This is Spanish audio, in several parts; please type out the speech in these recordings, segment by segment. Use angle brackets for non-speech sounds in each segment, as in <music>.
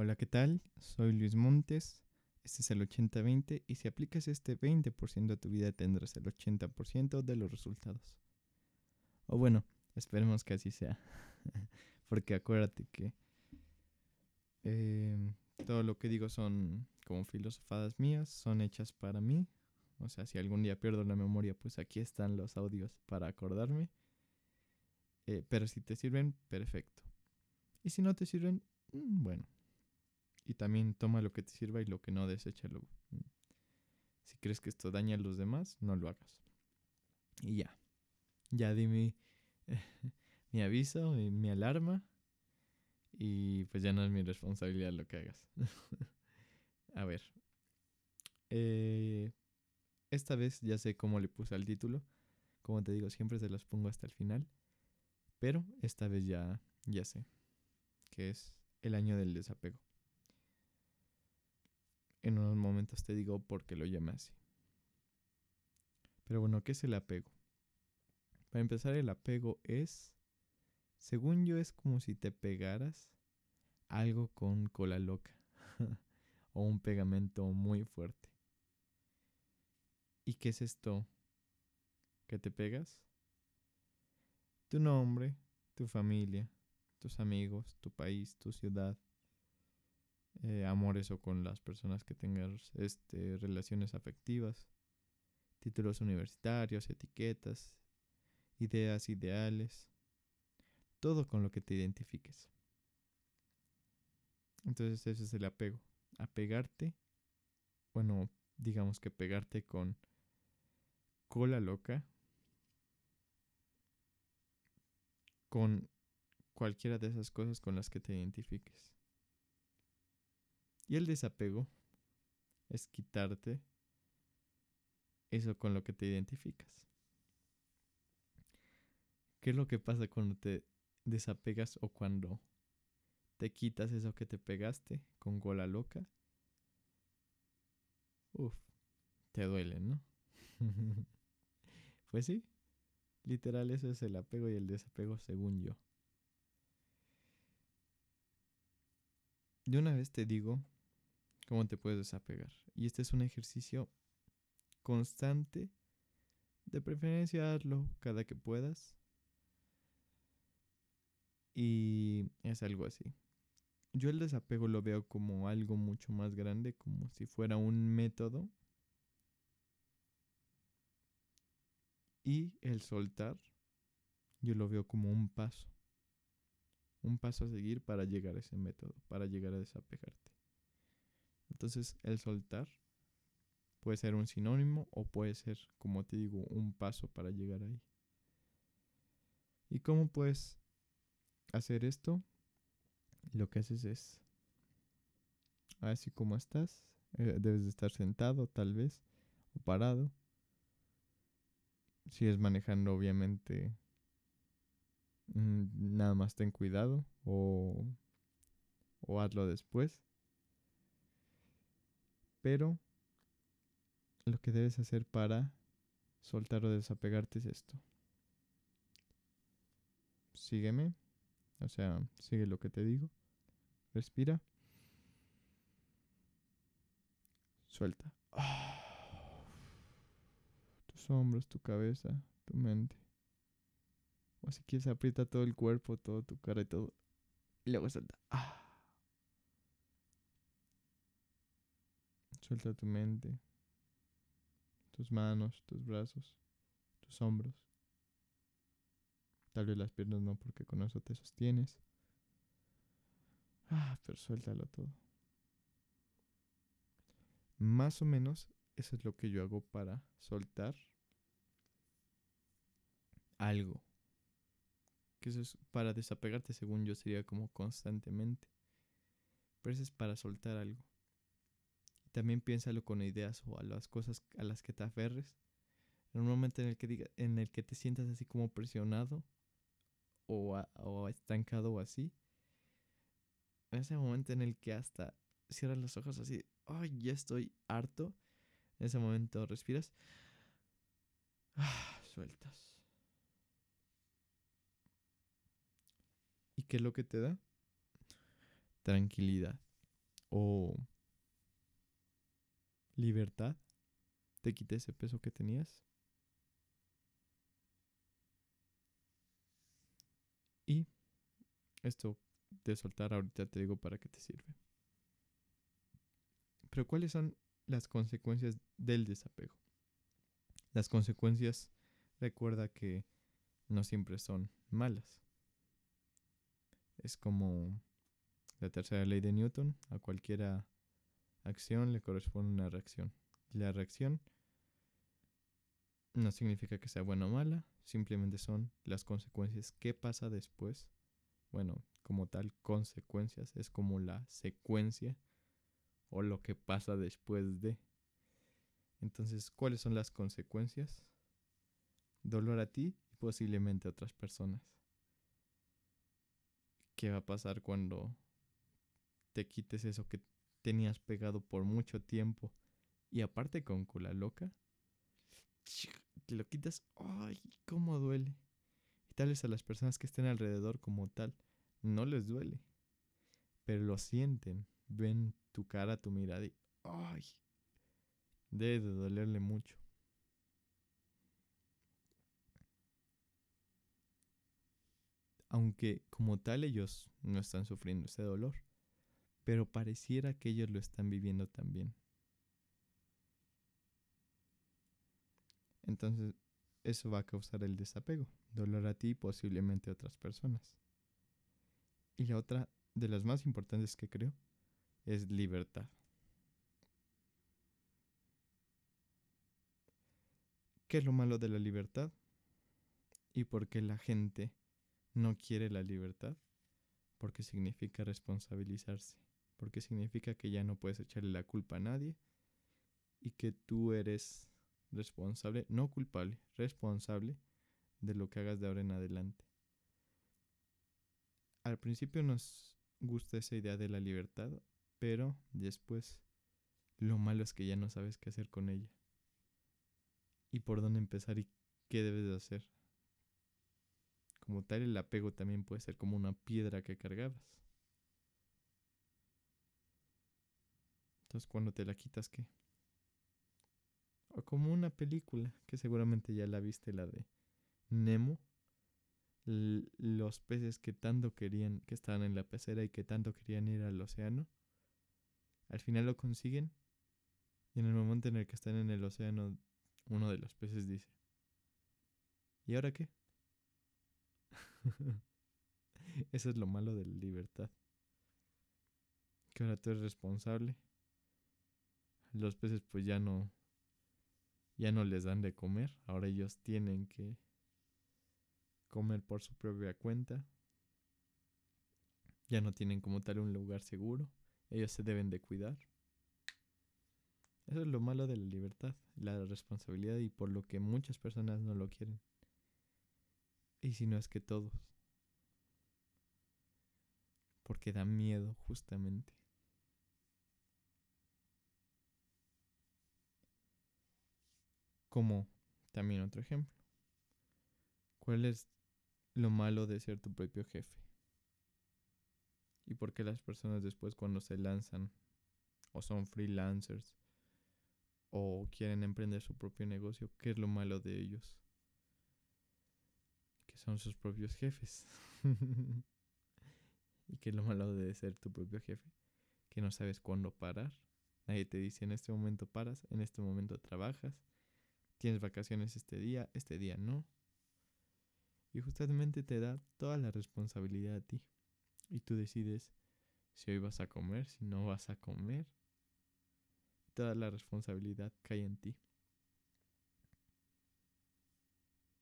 Hola, ¿qué tal? Soy Luis Montes. Este es el 80-20 y si aplicas este 20% a tu vida tendrás el 80% de los resultados. O bueno, esperemos que así sea. <laughs> Porque acuérdate que em, todo lo que digo son como filosofadas mías, son hechas para mí. O sea, si algún día pierdo la memoria, pues aquí están los audios para acordarme. Eh, pero si te sirven, perfecto. Y si no te sirven, mm, bueno. Y también toma lo que te sirva y lo que no, deséchalo. Mm. Si crees que esto daña a los demás, no lo hagas. Y ya. Ya di mi, <laughs> aviso, mi, mi alarma. Y pues ya no es mi responsabilidad lo que hagas. <laughs> a ver. Eh, esta vez ya sé cómo le puse al título. Como te digo, siempre se los pongo hasta el final. Pero esta vez ya, ya sé que es el año del desapego. En unos momentos te digo por qué lo llame así. Pero bueno, ¿qué es el apego? Para empezar, el apego es, según yo, es como si te pegaras algo con cola loca <laughs> o un pegamento muy fuerte. ¿Y qué es esto que te pegas? Tu nombre, tu familia, tus amigos, tu país, tu ciudad, eh, amores o con las personas que tengas este, relaciones afectivas, títulos universitarios, etiquetas, ideas, ideales, todo con lo que te identifiques. Entonces ese es el apego, apegarte, bueno, digamos que pegarte con cola loca, con cualquiera de esas cosas con las que te identifiques. Y el desapego es quitarte eso con lo que te identificas. ¿Qué es lo que pasa cuando te desapegas o cuando te quitas eso que te pegaste con gola loca? Uf, te duele, ¿no? <laughs> pues sí, Literal, eso es el apego y el desapego según yo. De una vez te digo cómo te puedes desapegar. Y este es un ejercicio constante. De preferencia hazlo cada que puedas. Y es algo así. Yo el desapego lo veo como algo mucho más grande, como si fuera un método Y el soltar, yo lo veo como un paso. Un paso a seguir para llegar a ese método, para llegar a desapegarte. Entonces, el soltar puede ser un sinónimo o puede ser, como te digo, un paso para llegar ahí. ¿Y cómo puedes hacer esto? Lo que haces es, así como estás, eh, debes de estar sentado tal vez, o parado, si es manejando, obviamente, mm, nada más ten cuidado o, o hazlo después. Pero lo que debes hacer para soltar o desapegarte es esto. Sígueme. O sea, sigue lo que te digo. Respira. Suelta. <sighs> Ah hombros, tu cabeza, tu mente. O si quieres aprieta todo el cuerpo, todo tu cara y todo. Y luego suelta. Suelta tu mente, tus manos, tus brazos, tus hombros. Tal vez las piernas no, porque con eso te sostienes. Ah, pero suéltalo todo. Más o menos eso es lo que yo hago para soltar algo. Que eso es para desapegarte, según yo, sería como constantemente. Pero eso es para soltar algo. También piénsalo con ideas o a las cosas a las que te aferres. En un momento en el que, diga, en el que te sientas así como presionado o, o estancado o así. En ese momento en el que hasta cierras los ojos así, ay, ya estoy harto. En ese momento respiras. <sighs> Sueltas. ¿Y qué es lo que te da? Tranquilidad. o libertad, te quite ese peso que tenías. Y esto de soltar ahorita te digo para qué te sirve. Pero ¿cuáles son las consecuencias del desapego? Las consecuencias, recuerda que no siempre son malas. Es como la tercera ley de Newton, a cualquier acción le corresponde una reacción. La reacción no significa que sea buena o mala, simplemente son las consecuencias. ¿Qué pasa después? Bueno, como tal, consecuencias es como la secuencia o lo que pasa después de. Entonces, ¿cuáles son las consecuencias? Dolor a ti y posiblemente a otras personas. ¿Qué va a pasar cuando te quites eso que tenías pegado por mucho tiempo y aparte con cola loca? Te lo quitas, ay, cómo duele. Y tal vez a las personas que estén alrededor como tal no les duele, pero lo sienten, ven tu cara, tu mirada y ay, debe de dolerle mucho. Aunque como tal ellos no están sufriendo ese dolor, pero pareciera que ellos lo están viviendo también. Entonces, eso va a causar el desapego, dolor a ti y posiblemente a otras personas. Y la otra de las más importantes que creo es libertad. ¿Qué es lo malo de la libertad? ¿Y por qué la gente no quiere la libertad? Porque significa responsabilizarse porque significa que ya no puedes echarle la culpa a nadie y que tú eres responsable, no culpable, responsable de lo que hagas de ahora en adelante. Al principio nos gusta esa idea de la libertad, pero después lo malo es que ya no sabes qué hacer con ella. Y por dónde empezar y qué debes de hacer. Como tal, el apego también puede ser como una piedra que cargabas. Entonces, cuando te la quitas, ¿qué? O como una película, que seguramente ya la viste, la de Nemo. los peces que tanto querían, que estaban en la pecera y que tanto querían ir al océano, al final lo consiguen. Y en el momento en el que están en el océano, uno de los peces dice, ¿y ahora qué? <laughs> Eso es lo malo de la libertad. Que ahora tú eres responsable los peces pues ya no ya no les dan de comer, ahora ellos tienen que comer por su propia cuenta. Ya no tienen como tal un lugar seguro, ellos se deben de cuidar. Eso es lo malo de la libertad, la responsabilidad y por lo que muchas personas no lo quieren. Y si no es que todos. Porque da miedo justamente. Como también otro ejemplo. ¿Cuál es lo malo de ser tu propio jefe? ¿Y por qué las personas después cuando se lanzan o son freelancers o quieren emprender su propio negocio, qué es lo malo de ellos? Que son sus propios jefes. <laughs> ¿Y qué es lo malo de ser tu propio jefe? Que no sabes cuándo parar. Nadie te dice en este momento paras, en este momento trabajas tienes vacaciones este día, este día no. Y justamente te da toda la responsabilidad a ti. Y tú decides si hoy vas a comer, si no vas a comer. Toda la responsabilidad cae en ti.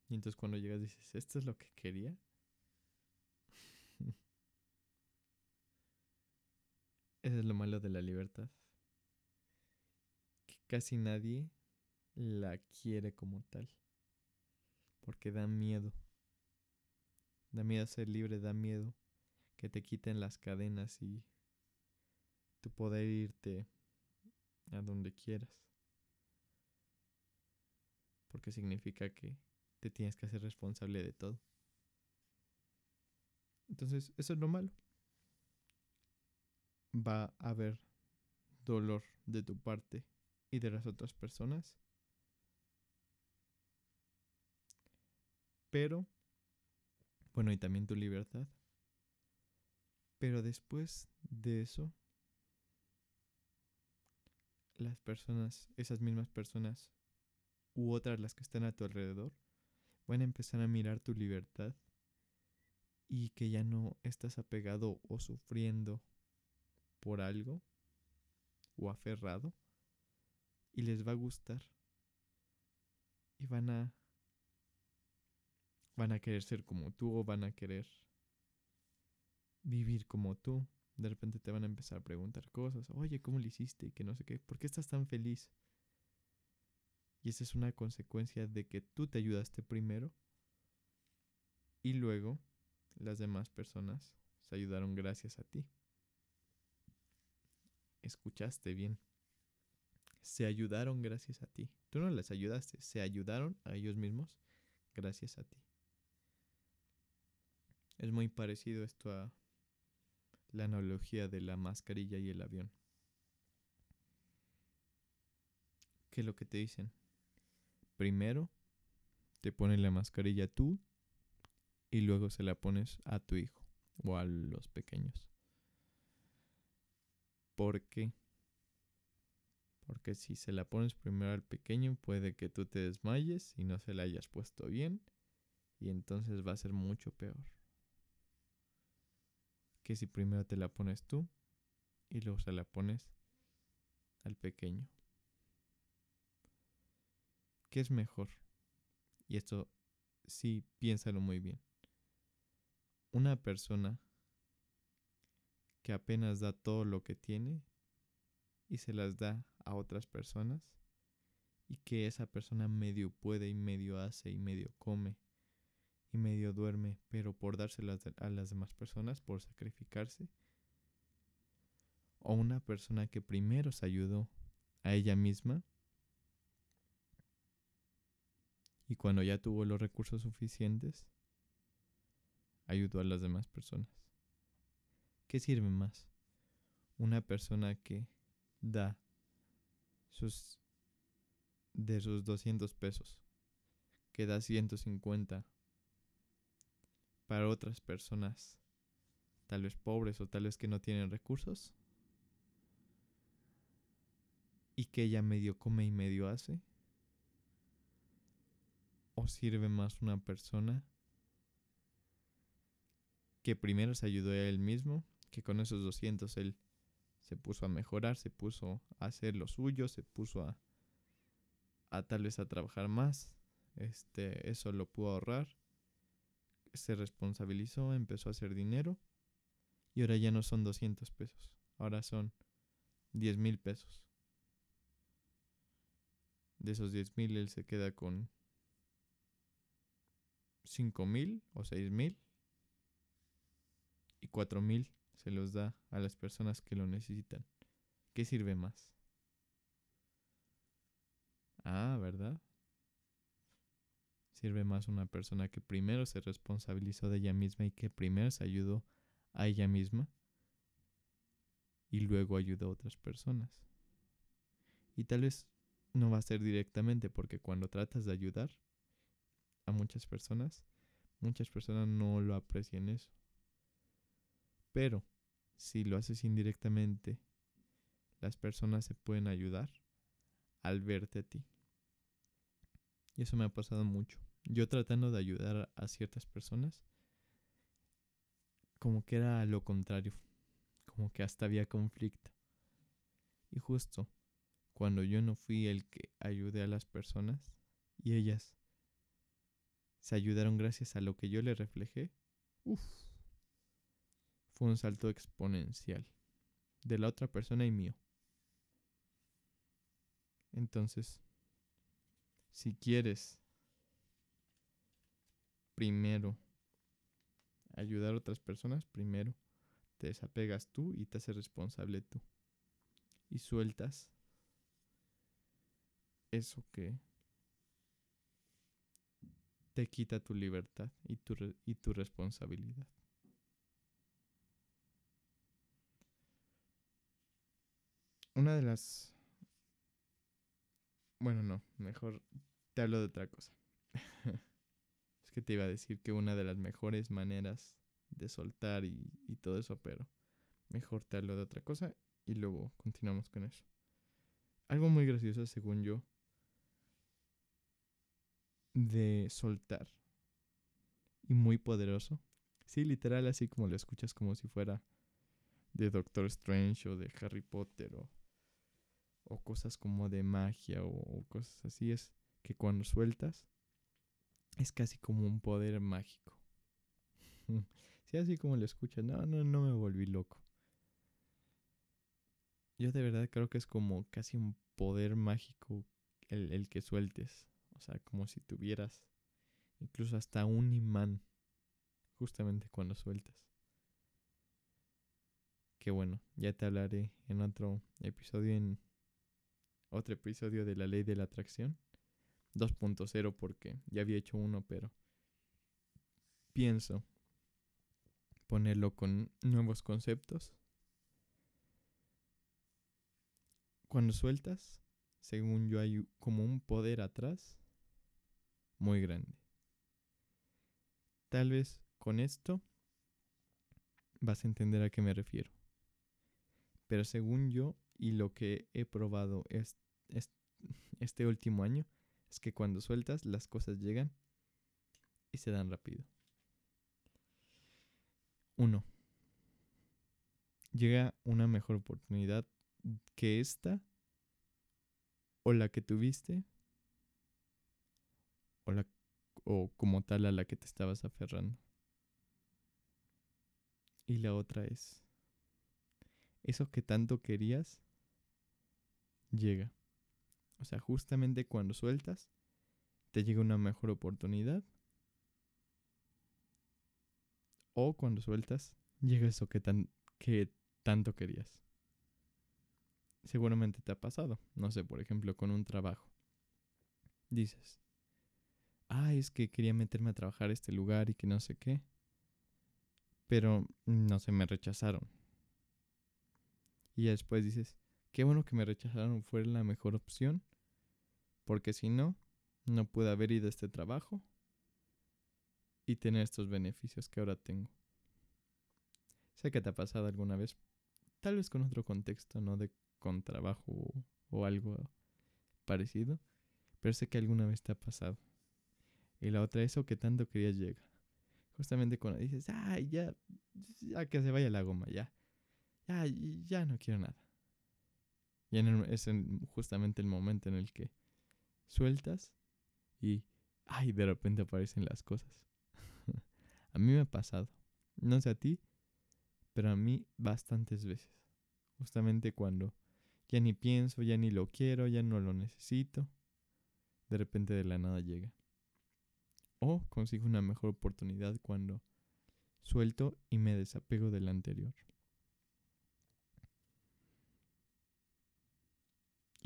Y entonces cuando llegas dices, ¿esto es lo que quería? <laughs> Eso es lo malo de la libertad. Que casi nadie la quiere como tal. Porque da miedo. Da miedo ser libre, da miedo que te quiten las cadenas y tu poder irte a donde quieras. Porque significa que te tienes que hacer responsable de todo. Entonces, eso es lo malo. Va a haber dolor de tu parte y de las otras personas. Pero, bueno, y también tu libertad. Pero después de eso, las personas, esas mismas personas u otras las que están a tu alrededor, van a empezar a mirar tu libertad y que ya no estás apegado o sufriendo por algo o aferrado y les va a gustar y van a van a querer ser como tú o van a querer vivir como tú. De repente te van a empezar a preguntar cosas. Oye, ¿cómo lo hiciste? Que no sé qué. ¿Por qué estás tan feliz? Y esa es una consecuencia de que tú te ayudaste primero y luego las demás personas se ayudaron gracias a ti. Escuchaste bien. Se ayudaron gracias a ti. Tú no les ayudaste, se ayudaron a ellos mismos gracias a ti. Es muy parecido esto a la analogía de la mascarilla y el avión. ¿Qué es lo que te dicen? Primero te pones la mascarilla tú y luego se la pones a tu hijo o a los pequeños. ¿Por qué? Porque si se la pones primero al pequeño puede que tú te desmayes y no se la hayas puesto bien y entonces va a ser mucho peor. Que si primero te la pones tú y luego se la pones al pequeño. ¿Qué es mejor? Y esto sí piénsalo muy bien. Una persona que apenas da todo lo que tiene y se las da a otras personas y que esa persona medio puede y medio hace y medio come y medio duerme, pero por dárselas a las demás personas, por sacrificarse. O una persona que primero se ayudó a ella misma y cuando ya tuvo los recursos suficientes, ayudó a las demás personas. ¿Qué sirve más? Una persona que da sus de sus 200 pesos, que da 150 para otras personas, tal vez pobres o tal vez que no tienen recursos, y que ella medio come y medio hace, o sirve más una persona que primero se ayudó a él mismo, que con esos 200 él se puso a mejorar, se puso a hacer lo suyo, se puso a, a tal vez a trabajar más, este, eso lo pudo ahorrar, se responsabilizó, empezó a hacer dinero y ahora ya no son 200 pesos, ahora son 10 mil pesos. De esos 10 mil él se queda con cinco mil o seis mil y cuatro mil se los da a las personas que lo necesitan. ¿Qué sirve más? Ah, ¿verdad? Sirve más una persona que primero se responsabilizó de ella misma y que primero se ayudó a ella misma y luego ayudó a otras personas. Y tal vez no va a ser directamente porque cuando tratas de ayudar, a muchas personas, muchas personas no lo aprecian eso. Pero si lo haces indirectamente, las personas se pueden ayudar al verte a ti. Y eso me ha pasado mucho. Yo tratando de ayudar a ciertas personas, como que era lo contrario, como que hasta había conflicto. Y justo cuando yo no fui el que ayudé a las personas y ellas se ayudaron gracias a lo que yo le reflejé, Uf, fue un salto exponencial de la otra persona y mío. Entonces, si quieres primero ayudar a otras personas, primero te desapegas tú y te haces responsable tú. Y sueltas eso que te quita tu libertad y tu, y tu responsabilidad. una de las... Bueno, no, mejor te hablo de otra cosa. <laughs> que te iba a decir que una de las mejores maneras de soltar y, y todo eso, pero mejor te hablo de otra cosa y luego continuamos con eso. Algo muy gracioso, según yo, de soltar y muy poderoso. Sí, literal, así como lo escuchas como si fuera de Doctor Strange o de Harry Potter o, o cosas como de magia o, cosas así. Es que cuando sueltas es casi como un poder mágico. <laughs> sí, así como lo escuchas. No, no, no me volví loco. Yo de verdad creo que es como casi un poder mágico el, el que sueltes. O sea, como si tuvieras incluso hasta un imán justamente cuando sueltas. Que bueno, ya te hablaré en otro episodio, en otro episodio de la ley de la atracción. 2.0 porque ya había hecho uno, pero pienso ponerlo con nuevos conceptos. Cuando sueltas, según yo hay como un poder atrás muy grande. Tal vez con esto vas a entender a qué me refiero. Pero según yo y lo que he probado este último año, que cuando sueltas las cosas llegan y se dan rápido. Uno. Llega una mejor oportunidad que esta o la que tuviste o, la, o como tal a la que te estabas aferrando. Y la otra es, eso que tanto querías llega. O sea, justamente cuando sueltas, te llega una mejor oportunidad. O cuando sueltas, llega eso que, tan, que tanto querías. Seguramente te ha pasado. No sé, por ejemplo, con un trabajo. Dices, ah, es que quería meterme a trabajar a este lugar y que no sé qué. Pero no sé, me rechazaron. Y después dices, qué bueno que me rechazaron, fue la mejor opción. Porque si no, no pude haber ido a este trabajo y tener estos beneficios que ahora tengo. Sé que te ha pasado alguna vez, tal vez con otro contexto, no de con trabajo o algo parecido, pero sé que alguna vez te ha pasado. Y la otra, eso que tanto querías llega. Justamente cuando dices, ay, ya, ya que se vaya la goma, ya. Ya, ya no quiero nada. Y en es justamente el momento en el que sueltas y, ay, de repente aparecen las cosas. <laughs> a mí me ha pasado. No sé a ti, pero a mí bastantes veces. Justamente cuando ya ni pienso, ya ni lo quiero, ya no lo necesito. De repente de la nada llega o consigo una mejor oportunidad cuando suelto y me desapego del anterior.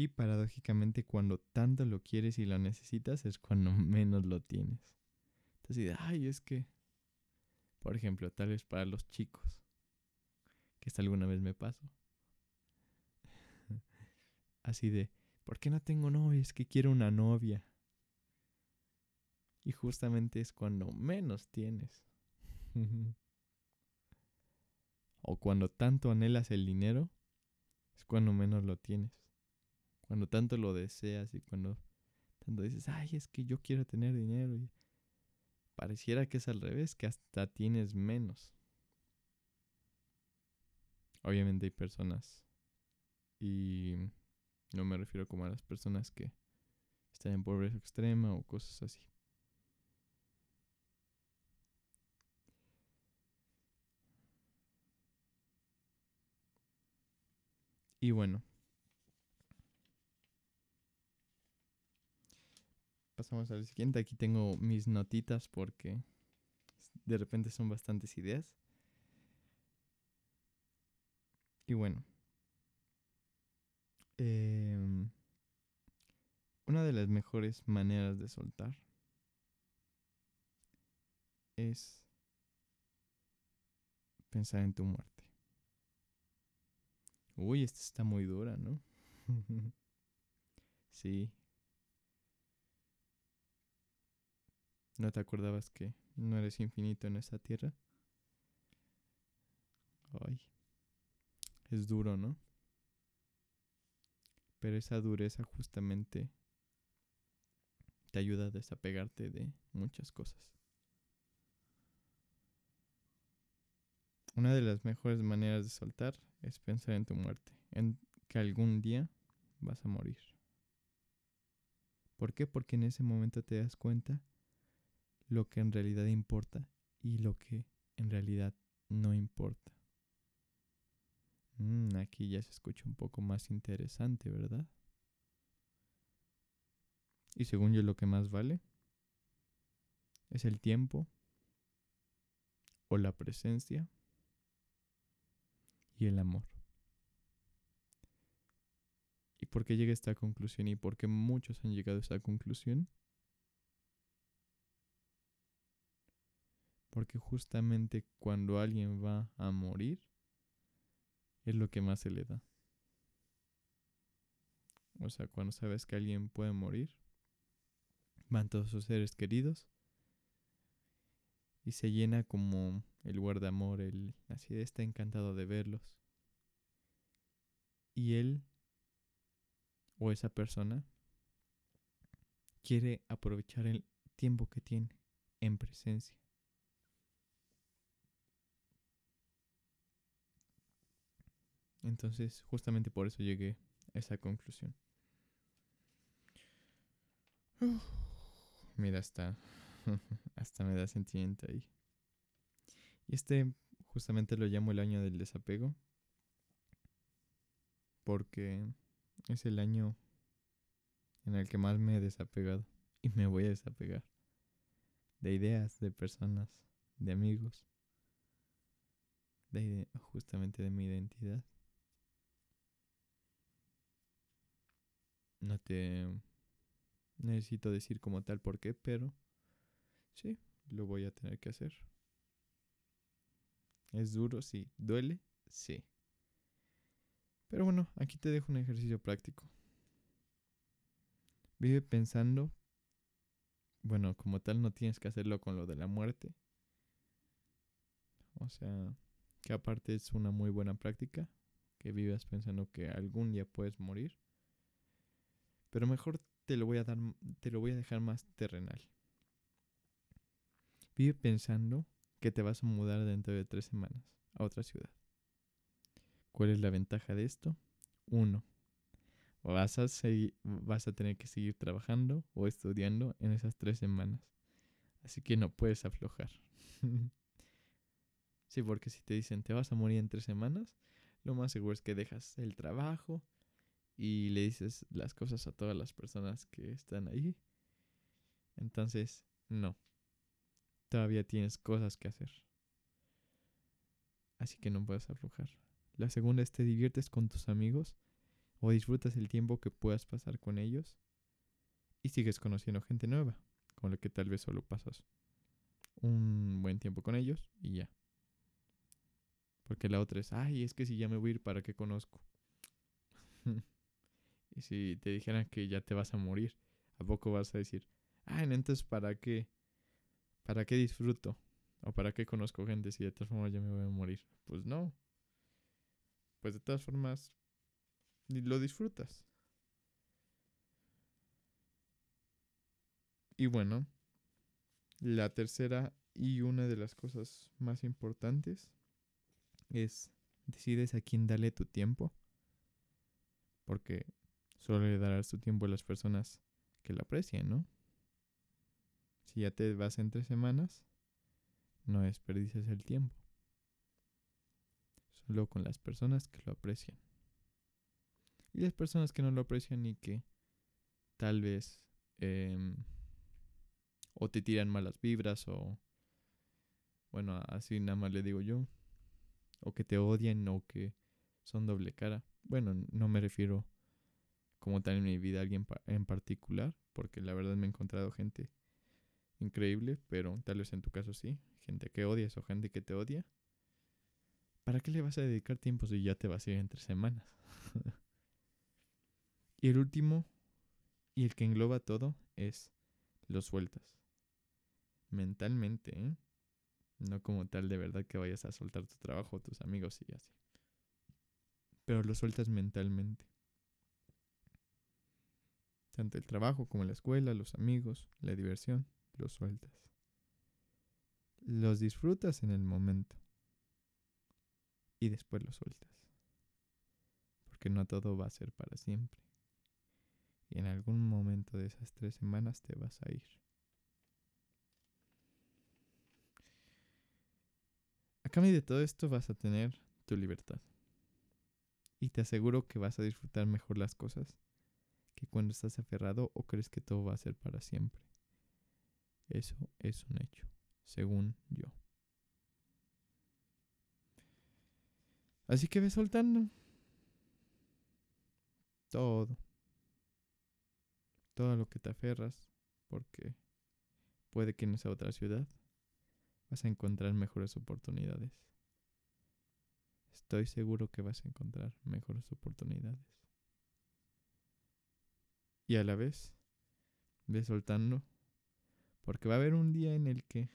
Y paradójicamente cuando tanto lo quieres y lo necesitas es cuando <laughs> menos lo tienes. Entonces, ay, es que, por ejemplo, tal vez para los chicos, que hasta alguna vez me pasó. <laughs> Así de, ¿por qué no tengo novia? Es que quiero una novia. Y justamente es cuando menos tienes. <laughs> o cuando tanto anhelas el dinero, es cuando menos lo tienes. Cuando tanto lo deseas y cuando tanto dices, ay, es que yo quiero tener dinero. Y pareciera que es al revés, que hasta tienes menos. Obviamente hay personas, y no me refiero como a las personas que están en pobreza extrema o cosas así. Y bueno. Pasamos al siguiente. Aquí tengo mis notitas porque de repente son bastantes ideas. Y bueno. Em, una de las mejores maneras de soltar es pensar en tu muerte. Uy, esta está muy dura, ¿no? <laughs> sí. ¿No te acordabas que no eres infinito en esta tierra? Ay. Es duro, ¿no? Pero esa dureza justamente te ayuda a desapegarte de muchas cosas. Una de las mejores maneras de soltar es pensar en tu muerte, en que algún día vas a morir. ¿Por qué? Porque en ese momento te das cuenta lo que en realidad importa y lo que en realidad no importa. Mm, aquí ya se escucha un poco más interesante, ¿verdad? Y según yo lo que más vale es el tiempo o la presencia y el amor. ¿Y por qué llegué a esta conclusión y por qué muchos han llegado a esta conclusión? Porque justamente cuando alguien va a morir, es lo que más se le da. O sea, cuando sabes que alguien puede morir, van todos sus seres queridos y se llena como el lugar de amor, el así está encantado de verlos. Y él o esa persona quiere aprovechar el tiempo que tiene en presencia. Entonces, justamente por eso llegué a esa conclusión. mira, hasta, <laughs> hasta me da sentimiento ahí. Y este justamente lo llamo el año del desapego. Porque es el año en el que más me he desapegado. Y me voy a desapegar. De ideas, de personas, de amigos. De justamente de mi identidad. No te necesito decir como tal por qué, pero sí, lo voy a tener que hacer. Es duro, sí. ¿Duele? Sí. Pero bueno, aquí te dejo un ejercicio práctico. Vive pensando, bueno, como tal no tienes que hacerlo con lo de la muerte. O sea, que aparte es una muy buena práctica, que vivas pensando que algún día puedes morir. Pero mejor te lo voy a dar, te lo voy a dejar más terrenal. Vive pensando que te vas a mudar dentro de tres semanas a otra ciudad. ¿Cuál es la ventaja de esto? Uno, vas a, vas a tener que seguir trabajando o estudiando en esas tres semanas. Así que no puedes aflojar. <laughs> sí, porque si te dicen te vas a morir en tres semanas, lo más seguro es que dejas el trabajo, y le dices las cosas a todas las personas que están ahí. Entonces, no. Todavía tienes cosas que hacer. Así que no puedes aflojar. La segunda es te diviertes con tus amigos o disfrutas el tiempo que puedas pasar con ellos y sigues conociendo gente nueva, con la que tal vez solo pasas un buen tiempo con ellos y ya. Porque la otra es, ay, es que si ya me voy a ir, ¿para qué conozco? <laughs> Y si te dijeran que ya te vas a morir, ¿a poco vas a decir, ah, entonces ¿para qué? ¿Para qué disfruto? ¿O para qué conozco gente si de todas formas ya me voy a morir? Pues no. Pues de todas formas, lo disfrutas. Y bueno, la tercera y una de las cosas más importantes es decides a quién darle tu tiempo. Porque Solo le darás tu tiempo a las personas que lo aprecien, ¿no? Si ya te vas en tres semanas, no desperdices el tiempo. Solo con las personas que lo aprecian. Y las personas que no lo aprecian y que tal vez em, o te tiran malas vibras o bueno, así nada más le digo yo, o que te odian o que son doble cara. Bueno, no me refiero como tal en mi vida alguien en particular, porque la verdad me he encontrado gente increíble, pero tal vez en tu caso sí, gente que odias o gente que te odia. ¿Para qué le vas a dedicar tiempo si ya te vas a ir entre semanas? <laughs> Y el último, y el que engloba todo, es lo sueltas. Mentalmente, ¿eh? No como tal de verdad que vayas a soltar tu trabajo, tus amigos y así. Pero lo sueltas mentalmente. Tanto el trabajo como la escuela, los amigos, la diversión, lo sueltas. Los disfrutas en el momento. Y después lo sueltas. Porque no todo va a ser para siempre. Y en algún momento de esas tres semanas te vas a ir. A cambio de todo esto vas a tener tu libertad. Y te aseguro que vas a disfrutar mejor las cosas que cuando estás aferrado o crees que todo va a ser para siempre. Eso es un hecho, según yo. Así que ve soltando todo. Todo lo que te aferras, porque puede que en esa otra ciudad vas a encontrar mejores oportunidades. Estoy seguro que vas a encontrar mejores oportunidades. Y a la vez, ve soltando, porque va a haber un día en el que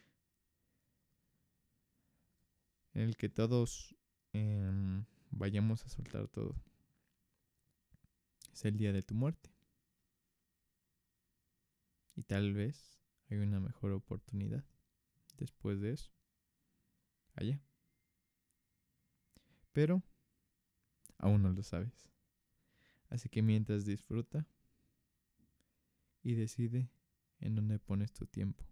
en el que todos em, vayamos a soltar todo. Es el día de tu muerte. Y tal vez hay una mejor oportunidad después de eso. Allá. Pero aún no lo sabes. Así que mientras disfruta y decide en dónde pones tu tiempo.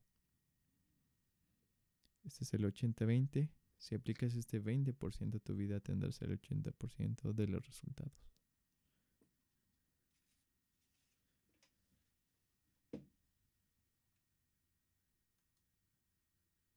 Este es el 80-20. Si aplicas este 20% a tu vida tendrás el 80% de los resultados.